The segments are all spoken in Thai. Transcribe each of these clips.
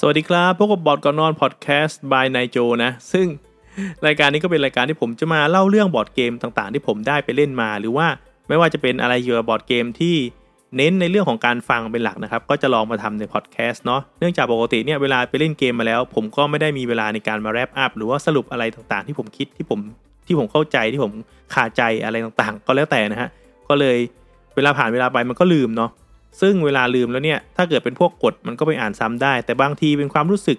สวัสดีครับพบกับบอร์ดก่อนนอนพอดแคสต์ by นายโจนะ ซึ่งรายการนี้ก็เป็นรายการที่ผมจะมาเล่าเรื่องบอร์ดเกมต่างๆ ที่ผมได้ไปเล่นมา หรือว่าไม่ว่าจะเป็นอะไรเกี่ยวกับบอร์ดเกมที่เน้นในเรื่องของการฟังเป็นหลักนะครับ ก็จะลองมาทำในพอดแคสต์เนาะเนื่องจากปกติเนี่ยเวลาไปเล่นเกมมาแล้ว ผมก็ไม่ได้มีเวลาในการมา wrap up หรือว่าสรุปอะไรต่างๆ ที่ผมคิดที่ผมที่ผมเข้าใจที่ผมคาใจอะไรต่างๆ ก็แล้วแต่นะฮะก็เลยเวลาผ่านเวลาไปมันก็ลืมเนาะ ซึ่งเวลาลืมแล้วเนี่ยถ้าเกิดเป็นพวกกฎมันก็ไปอ่านซ้ำได้ แต่บางทีเป็นความรู้สึก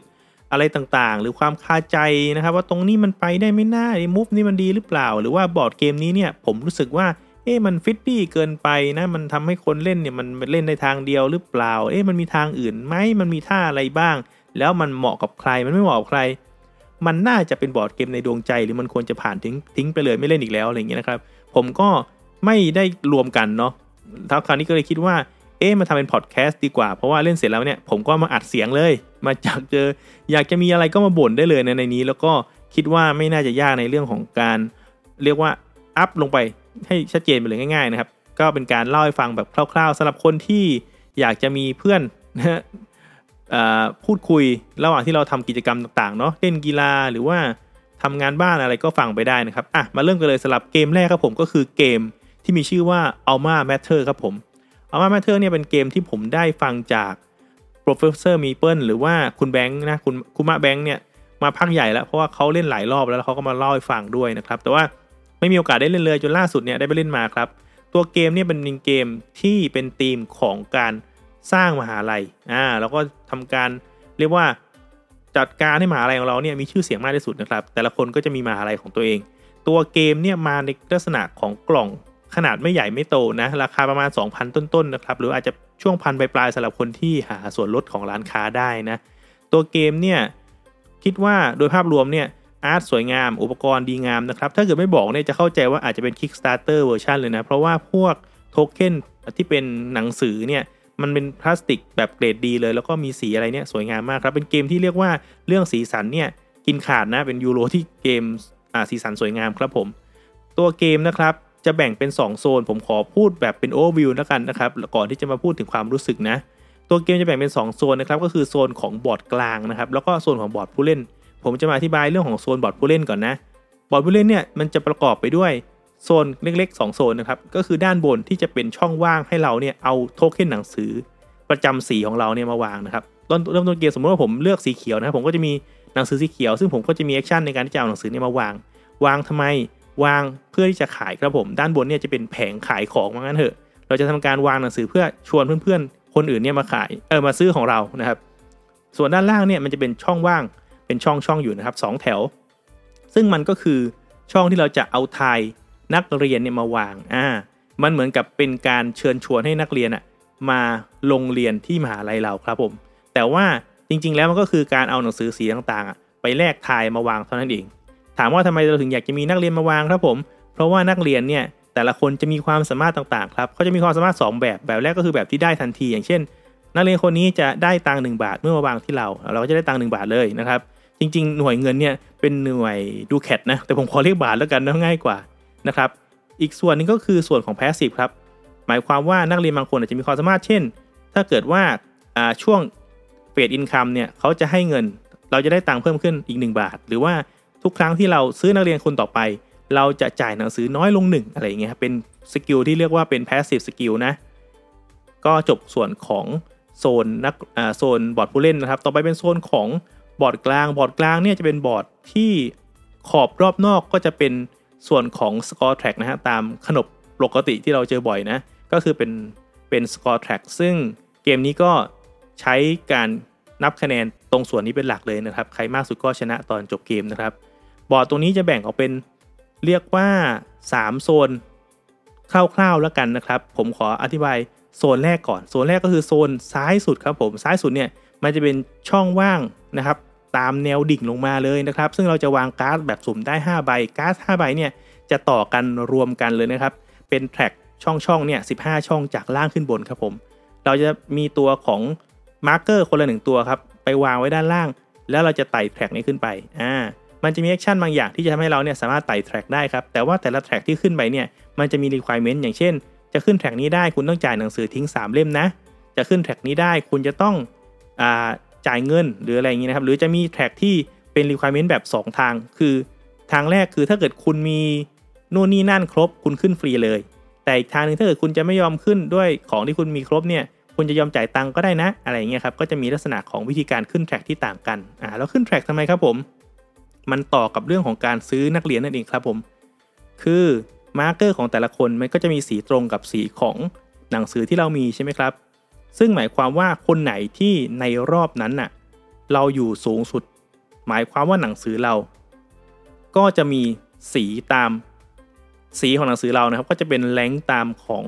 อะไรต่างๆ หรือความคาใจนะครับ ว่าตรงนี้มันไปได้ไม่น่าไอ้ move นี่มันดีหรือเปล่า หรือว่าบอร์ดเกมนี้เนี่ยผมรู้สึกว่าเอ๊ะมัน fixed เกินไปนะมันทำให้คนเล่นเนี่ยมันเล่นในทางเดียวหรือเปล่า เอ๊ะมันมีทางอื่นไหมมันมีท่าอะไรบ้าง แล้วมันเหมาะกับใครมันไม่เหมาะกับใคร มันน่าจะเป็นบอร์ดเกมในดวงใจ หรือมันควรจะผ่านทิ้งทิ้งไปเลยไม่เล่นอีกแล้วอะไรอย่างเงี้ยนะครับ ผมก็ไม่ได้รวมกันเนาะท้าคราวนี้ก็เลยคิดว่า เอ๊ะมาทำเป็นพอดแคสต์ดีกว่า เพราะว่าเล่นเสร็จแล้วเนี่ยผมก็มาอัดเสียงเลย มาจากเจออยากจะมีอะไรก็มาบ่นได้เลยในในนี้ แล้วก็คิดว่าไม่น่าจะยากในเรื่องของการ เรียกว่าอัพลงไปให้ชัดเจนไปเลยง่ายๆนะครับก็เป็นการเล่าให้ฟังแบบคร่าวๆสำหรับคนที่อยากจะมีเพื่อนนะฮะพูดคุยระหว่างที่เราทำกิจกรรมต่างๆเนาะเล่นกีฬาหรือว่าทำงานบ้านอะไรก็ฟังไปได้นะครับอะมาเริ่มกันเลยสำหรับเกมแรกครับผมก็คือเกมที่มีชื่อว่า Alma Matter ครับผม Alma Matter เนี่ยเป็นเกมที่ผมได้ฟังจาก Professor m e p l e หรือว่าคุณแบงค์นะคุณคุณมาแบงค์เนี่ยมาพักใหญ่แล้วเพราะว่าเขาเล่นหลายรอบแล้วเขาก็มาเล่าให้ฟังด้วยนะครับ แต่ว่าไม่มีโอกาสได้เล่นเลยจนล่าสุดเนี่ยได้ไปเล่นมาครับ ตัวเกมเนี่ยเป็นเกมที่เป็นธีมของการสร้างมหาลัยอ่าแล้วก็ทำการเรียกว่าจัดการให้มหาลัยของเราเนี่ยมีชื่อเสียงมากที่สุดนะครับ แต่ละคนก็จะมีมหาลัยของตัวเอง ตัวเกมเนี่ยมาในลักษณะของกล่อง ขนาดไม่ใหญ่ไม่โตนะ ราคาประมาณ 2,000 ต้นๆนะครับ หรืออาจจะช่วงพันปลายๆสำหรับคนที่หาส่วนลดของร้านค้าได้นะ ตัวเกมเนี่ย คิดว่าโดยภาพรวมเนี่ย art สวยงาม อุปกรณ์ดีงามนะครับ ถ้าเกิดไม่บอกเนี่ยจะเข้าใจว่าอาจจะเป็น Kickstarter เวอร์ชันเลยนะ เพราะว่าพวกโทเค็นที่เป็นหนังสือเนี่ยมันเป็นพลาสติกแบบเกรดดีเลย แล้วก็มีสีอะไรเนี่ยสวยงามมากครับ เป็นเกมที่เรียกว่าเรื่องสีสันเนี่ยกินขาดนะเป็นยูโรที่เกมอ่าสีสันสวยงามครับผม ตัวเกมนะครับ จะแบ่งเป็น 2 โซน ผมขอพูดแบบเป็นโอเวอร์วิวแล้วกันนะครับก่อนที่จะมาพูดถึงความรู้สึกนะ ตัวเกมจะแบ่งเป็น 2 โซนนะครับก็คือโซนของบอร์ดกลางนะครับแล้วก็โซนของบอร์ดผู้เล่น ผมจะมาอธิบายเรื่องของโซนบอร์ดผู้เล่นก่อนนะบอร์ดผู้เล่นเนี่ยมันจะประกอบไปด้วยโซนเล็กๆ 2 โซนนะครับก็คือด้านบนที่จะเป็นช่องว่างให้เราเนี่ยเอาโทเค็นหนังสือ ประจำสีของเราเนี่ยมาวางนะครับต้นเริ่มต้นเกมสมมติว่าผมเลือกสีเขียวนะครับผมก็จะมีหนังสือสีเขียว ซึ่งผมก็จะมี action ในการที่จะเอาหนังสือเนี่ยมาวาง วางทำไม วางเพื่อที่จะขายครับผม ด้านบนเนี่ยจะเป็นแผงขายของว่างั้นเถอะ เราจะทำการวางหนังสือเพื่อชวนเพื่อนๆ คนอื่นเนี่ยมาขายเออมาซื้อของเรานะครับ ส่วนด้านล่างเนี่ยมันจะเป็นช่องว่างเป็นช่องช่องอยู่นะครับสแถว ซึ่งมันก็คือช่องที่เราจะเอาทายนักเรียนเนี่ยมาวางอ่ามันเหมือนกับเป็นการเชิญชวนให้นักเรียนอะมาลงเรียนที่มหาลัยเราครับผม แต่ว่าจริงๆแล้วมันก็คือการเอาหนังสือสีต่างๆไปแลกทายมาวางเท่านั้นเอง ถามว่าทำไมเราถึงอยากจะมีนักเรียนมาวางครับผม เพราะว่านักเรียนเนี่ยแต่ละคนจะมีความสามารถต่างๆครับเขาจะมีความสามารถ 2 แบบแบบแรกก็คือแบบที่ได้ทันที อย่างเช่น นักเรียนคนนี้จะได้ตังค์ห้าบาทเมื่อมาวางที่เรา เราก็จะได้ตังค์ห้าบาทเลยนะครับจริงๆ หน่วยเงินเนี่ยเป็นหน่วย ducat นะแต่ผมขอเรียกบาทแล้วกันนะง่ายกว่านะครับอีกส่วนนึงก็คือส่วนของ passive ครับหมายความว่านักเรียนบางคนอาจจะมีความสามารถเช่น ถ้าเกิดว่าช่วง phase income เนี่ยเขาจะให้เงินเราจะได้ตังค์เพิ่มขึ้นอีก 1 บาท หรือว่า ทุกครั้งที่เราซื้อนักเรียนคนต่อไป เราจะจ่ายหนังสือน้อยลงหนึ่งอะไรอย่างเงี้ยเป็นskill ที่เรียกว่าเป็น passive skill นะ ก็จบส่วนของโซนนักโซนบอร์ดผู้เล่นนะครับ ต่อไปเป็นโซนของบอร์ดกลาง บอร์ดกลางเนี่ยจะเป็นบอร์ดที่ขอบรอบนอกก็จะเป็นส่วนของ score track นะฮะตามขนบปกติที่เราเจอบ่อยนะ ก็คือเป็นเป็น score track ซึ่งเกมนี้ก็ใช้การนับคะแนนตรงส่วนนี้เป็นหลักเลยนะครับ ใครมากสุดก็ชนะตอนจบเกมนะครับ บอร์ดตรงนี้จะแบ่งออกเป็นเรียกว่า 3 โซนคร่าวๆแล้วกันนะครับ ผมขออธิบายโซนแรกก่อน โซนแรกก็คือโซนซ้ายสุดครับผมซ้ายสุดเนี่ยมันจะเป็นช่องว่างนะครับ ตามแนวดิ่งลงมาเลยนะครับ ซึ่งเราจะวางการ์ดแบบสุ่มได้ 5 ใบการ์ด5ใบเนี่ยจะต่อกันรวมกันเลยนะครับ เป็น track ช่องช่องเนี่ยสี่ช่องจากล่างขึ้นบนครับผม เราจะมีตัวของ marker คนละหนึ่งตัวครับ ไปวางไว้ด้านล่าง แล้วเราจะไต่ track นี้ขึ้นไปอ่า มันจะมี action บางอย่างที่จะทำให้เราเนี่ยสามารถไต่ track ได้ครับ แต่ว่าแต่ละ track ที่ขึ้นไปเนี่ย มันจะมี requirement อย่างเช่น จะขึ้น track นี้ได้คุณต้องจ่ายหนังสือทิ้ง 3 เล่มนะ จะขึ้น track นี้ได้คุณจะต้องอ่าจ่ายเงินหรืออะไรอย่างนี้นะครับ หรือจะมี track ที่เป็น requirement แบบ 2 ทาง คือ ทางแรกคือถ้าเกิดคุณมีนู่นนี่นั่นครบ คุณขึ้นฟรีเลย แต่อีกทางหนึ่งถ้าเกิดคุณจะไม่ยอมขึ้นด้วยของที่คุณมีครบเนี่ยคุณจะยอมจ่ายตังค์ก็ได้นะ อะไรเงี้ยครับ ก็จะมีลักษณะของวิธีการขึ้น track ที่ต่างกัน อ่า แล้วขึ้น track ทำไมครับผม มันต่อกับเรื่องของการซื้อนักเรียนนั่นเองครับผม คือ marker ของแต่ละคนมันก็จะมีสีตรงกับสีของหนังสือที่เรามีใช่ไหมครับ ซึ่งหมายความว่าคนไหนที่ในรอบนั้นน่ะเราอยู่สูงสุด หมายความว่าหนังสือเรา ก็จะมีสีตามสีของหนังสือเรานะครับ ก็จะเป็นแรงตามของ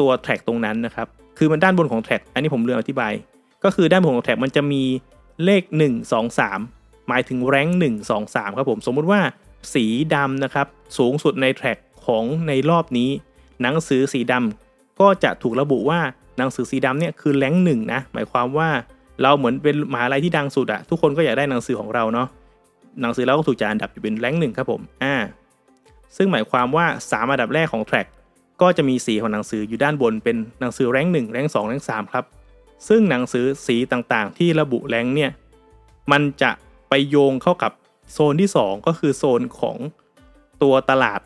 ตัวแทร็กตรงนั้นนะครับ คือมันด้านบนของแทร็ก อันนี้ผมเลือกอธิบาย ก็คือด้านบนของแทร็กมันจะมีเลข 1 2 3 หมายถึงแรงหนึ่งสองสามครับผม สมมุติว่าสีดำนะครับ สูงสุดในแทร็กของในรอบนี้ หนังสือสีดำก็จะถูกระบุว่าหนังสือสีดำเนี่ยคือแรงหนึ่งนะหมายความว่าเราเหมือนเป็นมหาลัยที่ดังสุดอะทุกคนก็อยากได้หนังสือของเราเนาะหนังสือเราก็ถูกจัดอันดับอยู่เป็นแรงหนึ่งครับผมอ่าซึ่งหมายความว่า 3 อันดับแรกของแทร็กก็จะมีสีของหนังสืออยู่ด้านบนเป็นหนังสือแรงหนึ่งแรงสองแรงสามครับ ซึ่งหนังสือสีต่างๆ ที่ระบุแรงเนี่ยมันจะ ไปโยงเข้ากับโซนที่ 2 ก็คือโซนของตัวตลาด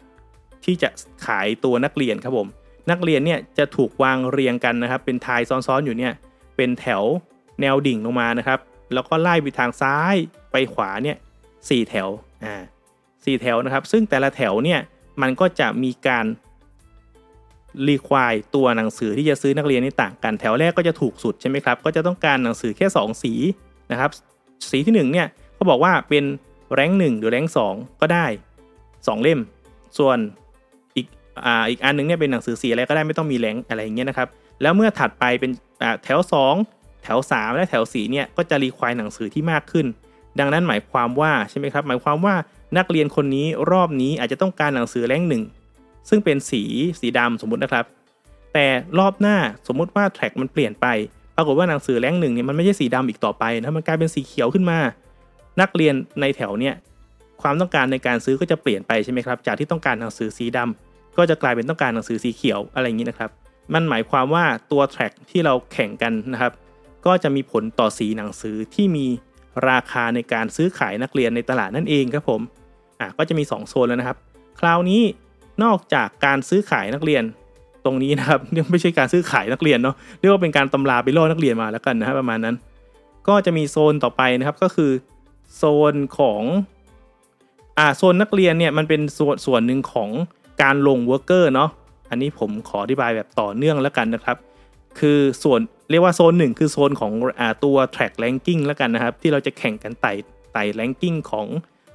ที่จะขายตัวนักเรียนครับผม นักเรียนเนี่ยจะถูกวางเรียงกันนะครับ เป็นทายซ้อนๆอยู่เนี่ยเป็นแถวแนวดิ่งลงมานะครับ แล้วก็ไล่ไปทางซ้ายไปขวาเนี่ยสแถวอ่าสแถวนะครับ ซึ่งแต่ละแถวเนี่ยมันก็จะมีการรีควายตัวหนังสือที่จะซื้อนักเรียนนี่ต่างกันแถวแรกก็จะถูกสุดใช่ไหมครับ ก็จะต้องการหนังสือแค่ 2 สีนะครับ สีที่1เนี่ย เขาบอกว่าเป็นแรงหนึ่งหรือแรงสองก็ได้ 2 เล่ม ส่วนอีกอ่าอีกอันนึงเนี่ยเป็นหนังสือสีอะไรก็ได้ไม่ต้องมีแรงอะไรอย่างเงี้ยนะครับ แล้วเมื่อถัดไปเป็นอ่าแถว 2 แถว 3 และแถว4เนี่ยก็จะรีควายหนังสือที่มากขึ้น ดังนั้นหมายความว่าใช่ไหมครับหมายความว่านักเรียนคนนี้รอบนี้อาจจะต้องการหนังสือแรงหนึ่งซึ่งเป็นสีสีดำสมมุตินะครับ แต่รอบหน้าสมมุติว่าแทร็กมันเปลี่ยนไป ปรากฏว่าหนังสือแรงหนึ่งเนี่ยมันไม่ใช่สีดำอีกต่อไปนะมันกลายเป็นสีเขียวขึ้นมา นักเรียนในแถวเนี่ยความต้องการในการซื้อก็จะเปลี่ยนไปใช่ไหมครับจากที่ต้องการหนังสือสีดำก็จะกลายเป็นต้องการหนังสือสีเขียวอะไรอย่างนี้นะครับ มันหมายความว่าตัวแทร็กที่เราแข่งกันนะครับ ก็จะมีผลต่อสีหนังสือที่มีราคาในการซื้อขายนักเรียนในตลาดนั่นเองครับผมอะก็จะมี 2 โซนแล้วนะครับ คราวนี้นอกจากการซื้อขายนักเรียนตรงนี้นะครับไม่ใช่การซื้อขายนักเรียนเนาะเรียกว่าเป็นการตำราไปล่อนักเรียนมาแล้วกันนะครับประมาณนั้น ก็จะมีโซนต่อไปนะครับก็คือ โซนของอ่าโซนนักเรียนเนี่ยมันเป็นส่วนส่วนหนึ่งของการลง worker เนาะอันนี้ผมขออธิบายแบบต่อเนื่องแล้วกันนะครับ คือส่วนเรียกว่าโซนหนึ่งคือโซนของอ่าตัว track ranking แล้วกันนะครับ ที่เราจะแข่งกันไต่ไต่ ranking ของ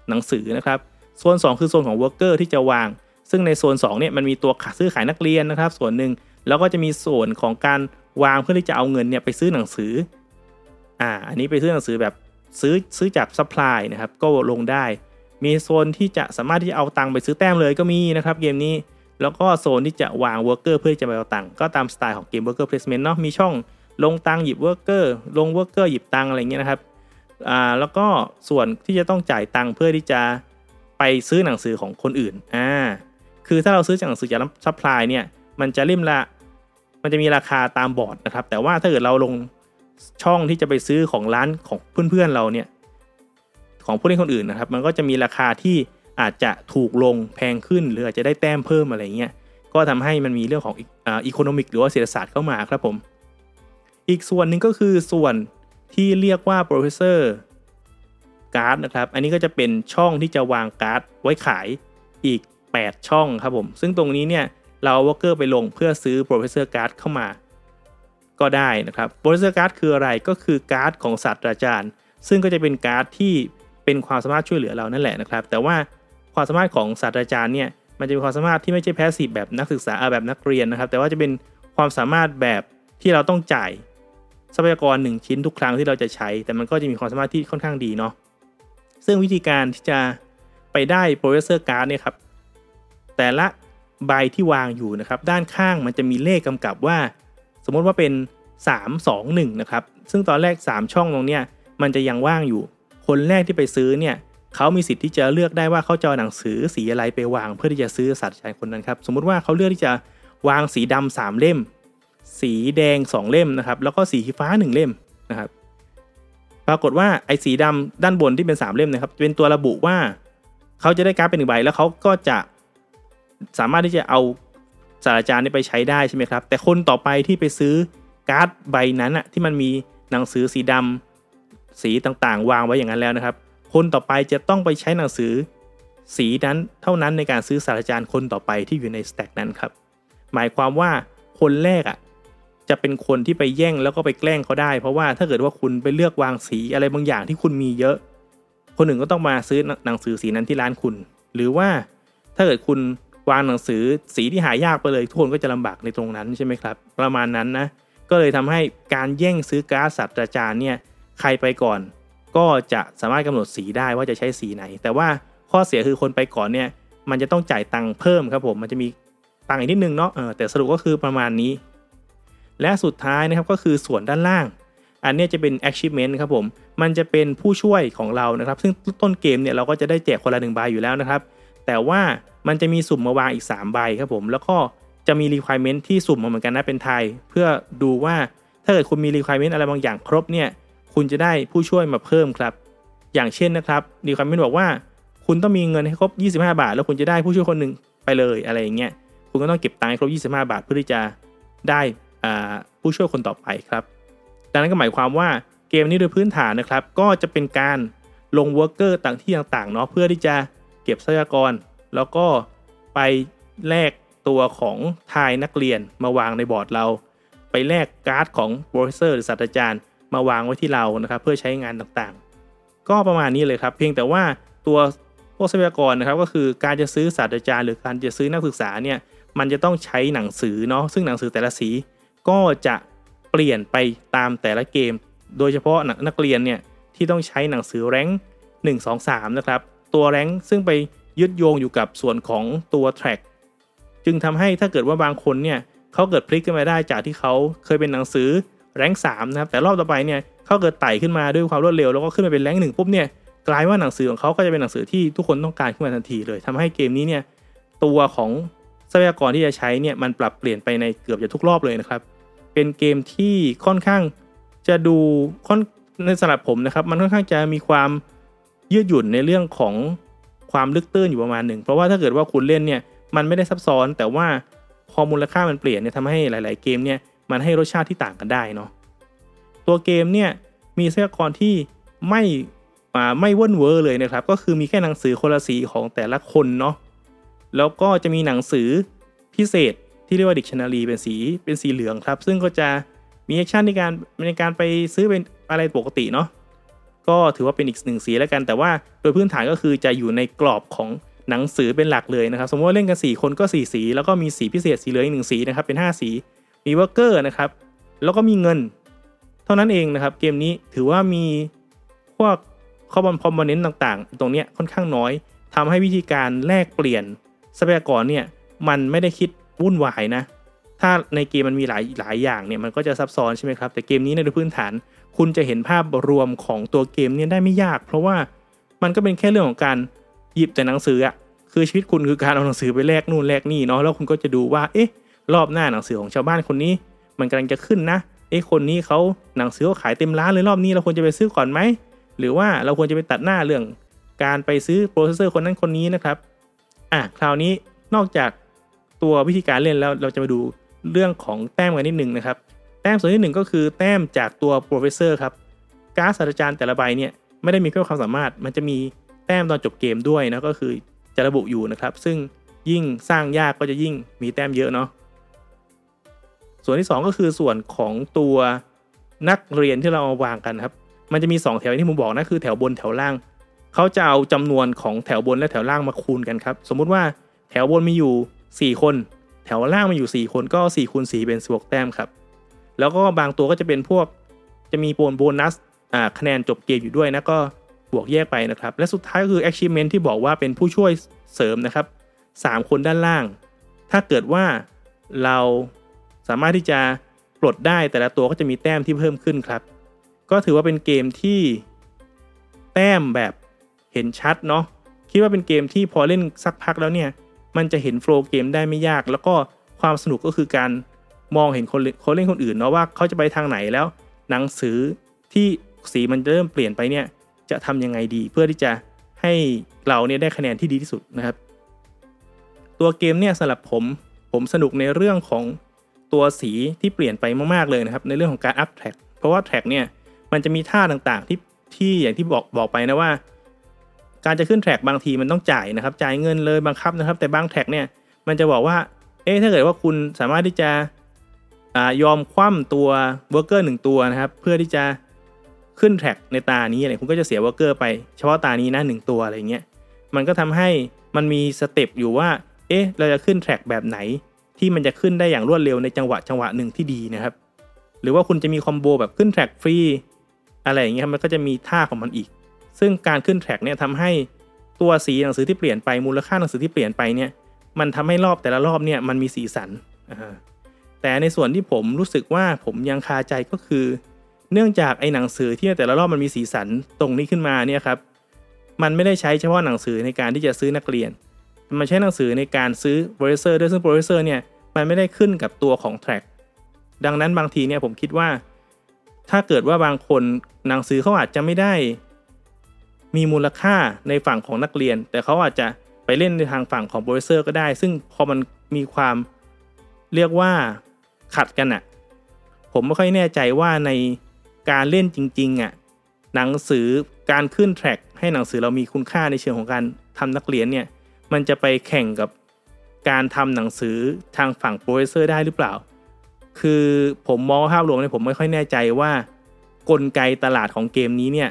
หนังสือนะครับโซน 2 คือโซนของ worker ที่จะวาง ซึ่งในโซน2เนี่ยมันมีตัวซื้อขายนักเรียนนะครับ ส่วนหนึ่งแล้วก็จะมีส่วนของการวางเพื่อที่จะเอาเงินเนี่ยไปซื้อหนังสืออ่าอันนี้ไปซื้อหนังสือแบบ ซื้อซื้อจาก supply นะครับก็ลงได้ มีโซนที่จะสามารถที่จะเอาตังค์ไปซื้อแต้มเลยก็มีนะครับเกมนี้ แล้วก็โซนที่จะวาง worker เพื่อจะไปเอาตังค์ก็ตามสไตล์ของเกม worker placement เนาะมีช่องลงตังค์หยิบ worker ลง worker หยิบตังค์อะไรเงี้ยนะครับอ่าแล้วก็ส่วนที่จะต้องจ่ายตังค์เพื่อที่จะไปซื้อหนังสือของคนอื่นอ่าคือถ้าเราซื้อจากหนังสือจาก supply เนี่ยมันจะริมละมันจะมีราคาตามบอร์ดนะครับแต่ว่าถ้าเกิดเราลง ช่องที่จะไปซื้อของร้านของเพื่อนๆเราเนี่ยของผู้เล่นคนอื่นนะครับ มันก็จะมีราคาที่อาจจะถูกลงแพงขึ้น หรืออาจจะได้แต้มเพิ่มอะไรเงี้ยก็ทำให้มันมีเรื่องของ economic หรือว่าเศรษฐศาสตร์เข้ามาครับผม อีกส่วนหนึ่งก็คือส่วนที่เรียกว่า professor card นะครับ อันนี้ก็จะเป็นช่องที่จะวางการ์ดไว้ขายอีก 8 ช่องครับผม ซึ่งตรงนี้เนี่ย เรา worker ไปลงเพื่อซื้อ professor card เข้ามา ก็ได้นะครับ professor card คืออะไรก็คือการ์ดของศาสตราจารย์ ซึ่งก็จะเป็นการ์ดที่เป็นความสามารถช่วยเหลือเรานั่นแหละนะครับ แต่ว่าความสามารถของศาสตราจารย์เนี่ยมันจะเป็นความสามารถที่ไม่ใช่ passive แบบนักศึกษาแบบนักเรียนนะครับ แต่ว่าจะเป็นความสามารถแบบที่เราต้องจ่ายทรัพยากร 1 ชิ้นทุกครั้งที่เราจะใช้ แต่มันก็จะมีความสามารถที่ค่อนข้างดีเนาะซึ่งวิธีการที่จะไปได้ professor card เนี่ยครับแต่ละใบที่วางอยู่นะครับ ด้านข้างมันจะมีเลขกำกับว่า สมมติว่าเป็น 3 2 1นะครับซึ่งตอนแรก 3 ช่องตรงเนี้ยมันจะยังว่างอยู่ คนแรกที่ไปซื้อเนี่ยเขามีสิทธิ์ที่จะเลือกได้ว่าเขาจะเอหนังสือสีอะไรไปวาง เพื่อที่จะซื้อศาสตราจายคนนั้นครับสมมุติว่าเขาเลือกที่จะวางสีดำสามเล่ม สีแดง 2 เล่มนะครับแล้วก็สีฟ้า 1 เล่มนะครับปรากฏว่าไอ้สีดำด้านบนที่เป็นสามเล่มนะครับเป็นตัวระบุว่าเขาจะได้การ์ดเป็นหนึ่งใบแล้วเขาก็จะสามารถที่จะเอา ศาสตราจารย์นี้ไปใช้ได้ใช่ไหมครับ แต่คนต่อไปที่ไปซื้อการ์ดใบนั้นอะที่มันมีหนังสือสีดำสีต่างๆ วางไว้อย่างนั้นแล้วนะครับ คนต่อไปจะต้องไปใช้หนังสือ สีนั้นเท่านั้นในการซื้อศาสตราจารย์คนต่อไปที่อยู่ในสแต็กนั้นครับหมายความว่าคนแรกอะ่ะจะเป็นคนที่ไปแย่งแล้วก็ไปแกล้งเขาได้ เพราะว่าถ้าเกิดว่าคุณไปเลือกวางสีอะไรบางอย่างที่คุณมีเยอะ คนหนึ่งก็ต้องมาซื้อหนังสือสีนั้นที่ร้านคุณ หรือว่าถ้าเกิดคุณ วางหนังสือสีที่หายากไปเลยทุกคนก็จะลำบากในตรงนั้นใช่ไหมครับ ประมาณนั้นนะก็เลยทำให้การแย่งซื้อก๊าซศาสตราจารย์เนี่ยใครไปก่อน ก็จะสามารถกำหนดสีได้ว่าจะใช้สีไหน แต่ว่าข้อเสียคือคนไปก่อนเนี่ยมันจะต้องจ่ายตังค์เพิ่มครับผมมันจะมีตังค์อีกนิดนึงเนาะเออแต่สรุปก็คือประมาณนี้ และสุดท้ายนะครับก็คือส่วนด้านล่าง อันนี้จะเป็น achievement ครับผมมันจะเป็นผู้ช่วยของเรานะครับ ซึ่งต้นเกมเนี่ยเราก็จะได้แจกคนละหนึ่งใบอยู่แล้วนะครับ แต่ว่ามันจะมีสุ่มมาวางอีก 3 ใบครับผม แล้วก็จะมี requirement ที่สุ่มมาเหมือนกันนะเป็นไทย เพื่อดูว่าถ้าเกิดคุณมี requirement อะไรบางอย่างครบเนี่ยคุณจะได้ผู้ช่วยมาเพิ่มครับ อย่างเช่นนะครับ requirement บอกว่า คุณต้องมีเงินให้ครบ 25 บาท แล้วคุณจะได้ผู้ช่วยคนหนึ่งไปเลยอะไรอย่างเงี้ยคุณก็ต้องเก็บตังค์ครบ 25 บาท เพื่อที่จะได้ผู้ช่วยคนต่อไปครับดังนั้นก็หมายความว่าเกมนี้โดยพื้นฐานนะครับ ก็จะเป็นการลงวิร์เกอร์ต่างที่ต่างๆเนาะเพื่อที่จะ เก็บทรัพยากร แล้วก็ไปแลกตัวของทายนักเรียนมาวางในบอร์ดเรา ไปแลกการ์ดของ professor หรือศาสตราจารย์มาวางไว้ที่เรานะครับเพื่อใช้งานต่างๆ ก็ประมาณนี้เลยครับเพียงแต่ว่าตัวพวกทรัพยากรนะครับก็คือการจะซื้อศาสตราจารย์ หรือการจะซื้อนักศึกษาเนี่ยมันจะต้องใช้หนังสือเนาะซึ่งหนังสือแต่ละสีก็จะเปลี่ยนไปตามแต่ละเกม โดยเฉพาะนักเรียนเนี่ยที่ต้องใช้หนังสือ rank หนึ่งสองสามนะครับ ตัว rank ซึ่งไปยึดโยงอยู่กับส่วนของตัวแทร็กจึงทำให้ถ้าเกิดว่าบางคนเนี่ยเขาเกิดพลิกขึ้นมาได้จากที่เขาเคยเป็นหนังสือแรงสามนะครับแต่รอบต่อไปเนี่ยเขาเกิดไต่ขึ้นมาด้วยความรวดเร็วแล้วก็ขึ้นมาเป็นแรงหนึ่งปุ๊บเนี่ยกลายว่าหนังสือของเขาก็จะเป็นหนังสือที่ทุกคนต้องการขึ้นมาทันทีเลยทำให้เกมนี้เนี่ยตัวของทรัพยากรที่จะใช้เนี่ยมันปรับเปลี่ยนไปในเกือบจะทุกรอบเลยนะครับ เป็นเกมที่ค่อนข้างจะดูค่อนในสำหรับผมนะครับ มันค่อนข้างจะมีความ ยืดหยุ่นในเรื่องของความลึกตื้นอยู่ประมาณหนึ่งเพราะว่าถ้าเกิดว่าคุณเล่นเนี่ยมันไม่ได้ซับซ้อน แต่ว่าพอมูลค่ามันเปลี่ยนเนี่ยทำให้หลาย ๆ เกมเนี่ยมันให้รสชาติที่ต่างกันได้เนาะตัวเกมเนี่ยมีทรัพยากรที่ไม่ไม่วุ่นวายเลยนะครับ ก็คือมีแค่หนังสือคนละสีของแต่ละคนเนาะแล้วก็จะมีหนังสือพิเศษที่เรียกว่าดิกชันนารีเป็นสีเป็นสีเหลืองครับ ซึ่งก็จะมี action ในการในการไปซื้อเป็นอะไรปกติเนาะ ก็ถือว่าเป็นอีกหนึ่งสีแล้วกัน แต่ว่าโดยพื้นฐานก็คือจะอยู่ในกรอบของหนังสือเป็นหลักเลยนะครับ สมมติว่าเล่นกัน 4 คนก็ 4 สี แล้วก็มีสีพิเศษสีเหลืองอีกหนึ่งสีนะครับเป็น 5 สี มีเวอร์เกอร์นะครับแล้วก็มีเงิน เท่านั้นเองนะครับเกมนี้ถือว่ามีพวกข้อบอลพอมโพเนนต์ต่างๆ ตรงนี้ค่อนข้างน้อยทำให้วิธีการแลกเปลี่ยนทรัพยากรเนี่ยมันไม่ได้คิดวุ่นวายนะ ถ้าในเกมมันมีหลายหลายอย่างเนี่ยมันก็จะซับซ้อนใช่ไหมครับ แต่เกมนี้ในพื้นฐาน คุณจะเห็นภาพรวมของตัวเกมเนี่ยได้ไม่ยาก เพราะว่ามันก็เป็นแค่เรื่องของการหยิบแต่หนังสืออะคือชีวิตคุณคือการเอาหนังสือไปแลกนู่นแลกนี่เนาะแล้วคุณก็จะดูว่าเอ๊ะรอบหน้าหนังสือของชาวบ้านคนนี้ มันกำลังจะขึ้นนะเอ๊ะคนนี้เขาหนังสือเขาขายเต็มร้านเลยรอบนี้เราควรจะไปซื้อก่อนไหมหรือว่าเราควรจะไปตัดหน้าเรื่อง การไปซื้อ professor คนนั้นคนนี้นะครับอะคราวนี้นอกจากตัววิธีการเล่นแล้วเราจะมาดู เรื่องของแต้มกันนิดหนึ่งนะครับ แต้มส่วนที่หนึ่งก็คือแต้มจากตัว professor ครับการ์ดศาสตราจารย์แต่ละใบเนี่ยไม่ได้มีแค่ความสามารถ มันจะมีแต้มตอนจบเกมด้วยนะก็คือจะระบุอยู่นะครับ ซึ่งยิ่งสร้างยากก็จะยิ่งมีแต้มเยอะเนาะส่วนที่ 2 ก็คือส่วนของตัวนักเรียนที่เราเอาวางกันครับ มันจะมี 2 แถวที่ผมบอกนะคือแถวบนแถวล่าง เขาจะเอาจำนวนของแถวบนและแถวล่างมาคูณกันครับ สมมุติว่าแถวบนมีอยู่ 4 คน แถวล่างมีอยู่ 4 คนก็4คูณ4เป็น16แต้มครับ แล้วก็บางตัวก็จะเป็นพวกจะมีโบนโบนัสอ่าคะแนนจบเกมอยู่ด้วยนะก็บวกแยกไปนะครับ และสุดท้ายก็คือ achievement ที่บอกว่าเป็นผู้ช่วยเสริมนะครับ 3 คนด้านล่าง ถ้าเกิดว่าเราสามารถที่จะปลดได้แต่ละตัวก็จะมีแต้มที่เพิ่มขึ้นครับ ก็ถือว่าเป็นเกมที่แต้มแบบเห็นชัดเนาะคิดว่าเป็นเกมที่พอเล่นสักพักแล้วเนี่ย มันจะเห็นโฟล์เกมได้ไม่ยาก แล้วก็ความสนุกก็คือการมองเห็นคนคนเล่นคนอื่นเนาะว่าเขาจะไปทางไหนแล้ว หนังสือที่สีมันเริ่มเปลี่ยนไปเนี่ยจะทำยังไงดีเพื่อที่จะให้เราเนี่ยได้คะแนนที่ดีที่สุดนะครับ ตัวเกมเนี่ยสำหรับผมผมสนุกในเรื่องของตัวสีที่เปลี่ยนไปมากๆเลยนะครับในเรื่องของการ up track เพราะว่า track เนี่ยมันจะมีท่าต่างๆที่ที่อย่างที่บอกบอกไปนะว่า การจะขึ้น track บางทีมันต้องจ่ายนะครับ จ่ายเงินเลยบังคับนะครับ แต่บาง track เนี่ยมันจะบอกว่า เอ๊ะถ้าเกิดว่าคุณสามารถที่จะอยอมคว่ำตัว worker หนึ่งตัวนะครับ เพื่อที่จะขึ้น track ในตานี้อะไรคุณก็จะเสีย worker ไปเฉพาะตานี้นะหนึ่งตัวอะไรเงี้ยมันก็ทำให้มันมี step อยู่ว่า เอ๊ะ เราจะขึ้น track แบบไหน ที่มันจะขึ้นได้อย่างรวดเร็วในจังหวะจังหวะหนึ่งที่ดีนะครับ หรือว่าคุณจะมี combo แบบขึ้น track ฟรีอะไรอย่างเงี้ยมันก็จะมีท่าของมันอีก ซึ่งการขึ้น track เนี่ยทำให้ตัวสีหนังสือที่เปลี่ยนไปมูลค่าหนังสือที่เปลี่ยนไปเนี่ยมันทำให้รอบแต่ละรอบเนี่ยมันมีสีสันแต่ในส่วนที่ผมรู้สึกว่าผมยังคาใจก็คือ เนื่องจากไอ้หนังสือที่แต่ละรอบมันมีสีสันตรงนี้ขึ้นมาเนี่ยครับมันไม่ได้ใช้เฉพาะหนังสือในการที่จะซื้อนักเรียน มันใช้หนังสือในการซื้อ professor ด้วยซึ่ง professor เนี่ยมันไม่ได้ขึ้นกับตัวของ track ดังนั้นบางทีเนี่ยผมคิดว่า ถ้าเกิดว่าบางคนหนังสือเขาอาจจะไม่ได้ มีมูลค่าในฝั่งของนักเรียน แต่เขาอาจจะไปเล่นในทางฝั่งของ professor ก็ได้ ซึ่งพอมันมีความเรียกว่าขัดกันอะ่ะ ผมไม่ค่อยแน่ใจว่าในการเล่นจริงๆอะ่ะหนังสือการขึ้น track ให้หนังสือเรามีคุณค่าในเชิงของการทำนักเรียนเนี่ยมันจะไปแข่งกับการทำหนังสือทางฝั่ง professor ได้หรือเปล่า คือผมมองภาพรวมเนี่ยผมไม่ค่อยแน่ใจว่ากลไกตลาดของเกมนี้เนี่ย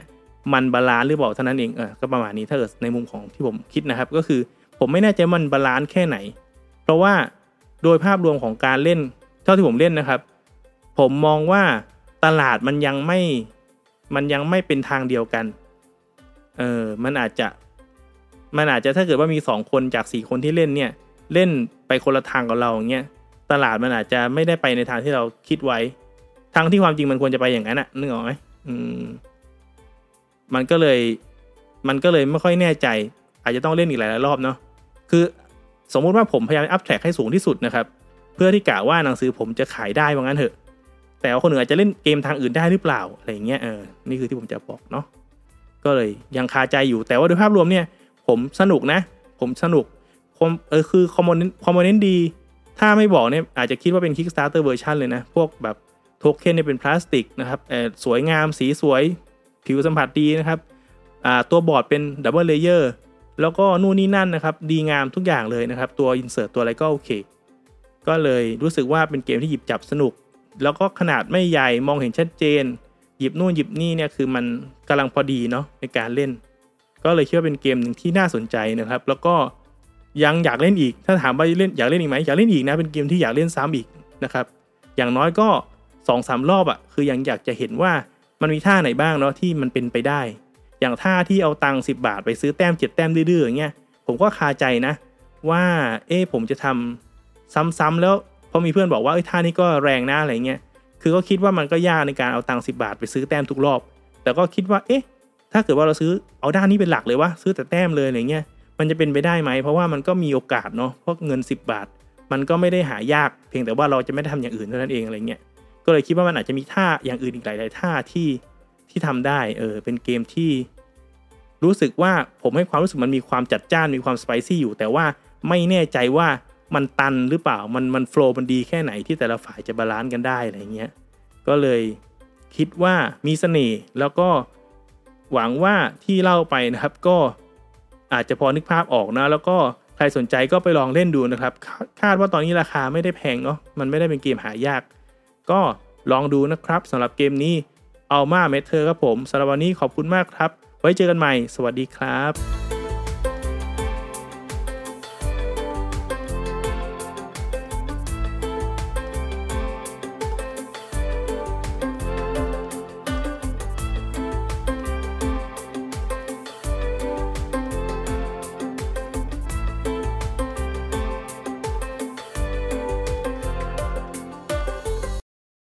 มัน balance หรือเปล่าเท่านั้นเองเออก็ประมาณนี้ถ้าเกิดในมุมของที่ผมคิดนะครับ ก็คือผมไม่แน่ใจมัน balance แค่ไหน เพราะว่าโดยภาพรวมของการเล่น เท่าที่ผมเล่นนะครับ ผมมองว่าตลาดมันยังไม่มันยังไม่เป็นทางเดียวกันเออมันอาจจะมันอาจจะถ้าเกิดว่ามีสองคนจากสี่คนที่เล่นเนี่ยเล่นไปคนละทางกับเราอย่างเงี้ยตลาดมันอาจจะไม่ได้ไปในทางที่เราคิดไว้ทางที่ความจริงมันควรจะไปอย่างนั้นอะนึกออกไหมอืม มันก็เลยมันก็เลยไม่ค่อยแน่ใจ อาจจะต้องเล่นอีกหลายรอบเนาะคือสมมุติว่าผมพยายาม up track ให้สูงที่สุดนะครับ เพื่อที่กะว่าหนังสือผมจะขายได้ว่างั้นเถอะ แต่ว่าคนอื่นอาจจะเล่นเกมทางอื่นได้หรือเปล่าอะไรเงี้ยเออนี่คือที่ผมจะบอกเนาะก็เลยยังคาใจอยู่แต่ว่าโดยภาพรวมเนี่ย ผมสนุกนะ ผมสนุกคมเออคือ component component ดี ถ้าไม่บอกเนี่ยอาจจะคิดว่าเป็น Kickstarter version เลยนะ พวกแบบโทเค็นเนี่ยเป็นพลาสติกนะครับเออสวยงามสีสวย ผิวสัมผัสดีนะครับตัวบอร์ดเป็น double layer แล้วก็นู่นนี่นั่นนะครับ ดีงามทุกอย่างเลยนะครับ ตัว insert ตัวอะไรก็โอเค ก็เลยรู้สึกว่าเป็นเกมที่หยิบจับสนุก แล้วก็ขนาดไม่ใหญ่มองเห็นชัดเจน หยิบนู่นหยิบนี่เนี่ยคือมันกำลังพอดีเนาะในการเล่น ก็เลยคิดว่าเป็นเกมหนึ่งที่น่าสนใจนะครับ แล้วก็ยังอยากเล่นอีก ถ้าถามว่าเล่นอยากเล่นอีกไหมอยากเล่นอีกนะเป็นเกมที่อยากเล่นซ้ำอีกนะครับ อย่างน้อยก็2อสารอบอะ่ะคือยังอยากจะเห็นว่า มันมีท่าไหนบ้างเนาะที่มันเป็นไปได้ อย่างท่าที่เอาตังค์สิบาทไปซื้อแต้มเจ็ดแต้มดื้อๆอย่างเงี้ยผมก็คาใจนะ ว่าเอ๊ผมจะทำซ้ำๆแล้วพอมีเพื่อนบอกว่าไอ้ท่านี้ก็แรงนะอะไรเงี้ยคือก็คิดว่ามันก็ยากในการเอาตังค์สิบาทไปซื้อแต้มทุกรอบ แต่ก็คิดว่าเอ๊ะ ถ้าเกิดว่าเราซื้อเอาด้านนี้เป็นหลักเลยว่าซื้อแต่แต้มเลยอะไรเงี้ยมันจะเป็นไปได้ไหมเพราะว่ามันก็มีโอกาสเนาะเพราะเงิน 10 บาท มันก็ไม่ได้หายากเพียงแต่ว่าเราจะไม่ได้ทำอย่างอื่นเท่านั้นเองอะไรเงี้ย ก็เลยคิดว่ามันอาจจะมีท่าอย่างอื่นอีกหลาย ๆ ท่าที่ที่ทำได้เออเป็นเกมที่รู้สึกว่าผมให้ความรู้สึกมันมีความจัดจ้านมีความ spicy อยู่ แต่ว่าไม่แน่ใจว่ามันตันหรือเปล่ามันมัน flow มันดีแค่ไหนที่แต่ละฝ่ายจะ balance กันได้อะไรเงี้ยก็เลยคิดว่ามีเสน่ห์แล้วก็หวังว่าที่เล่าไปนะครับก็อาจจะพอนึกภาพออกนะ แล้วก็ใครสนใจก็ไปลองเล่นดูนะครับ คาดว่าตอนนี้ราคาไม่ได้แพงเนาะมันไม่ได้เป็นเกมหายาก ก็ลองดูนะครับสำหรับเกมนี้เอามาเมเธอร์ครับผมสำหรับวันนี้ขอบคุณมากครับ ไว้เจอกันใหม่ สวัสดีครับ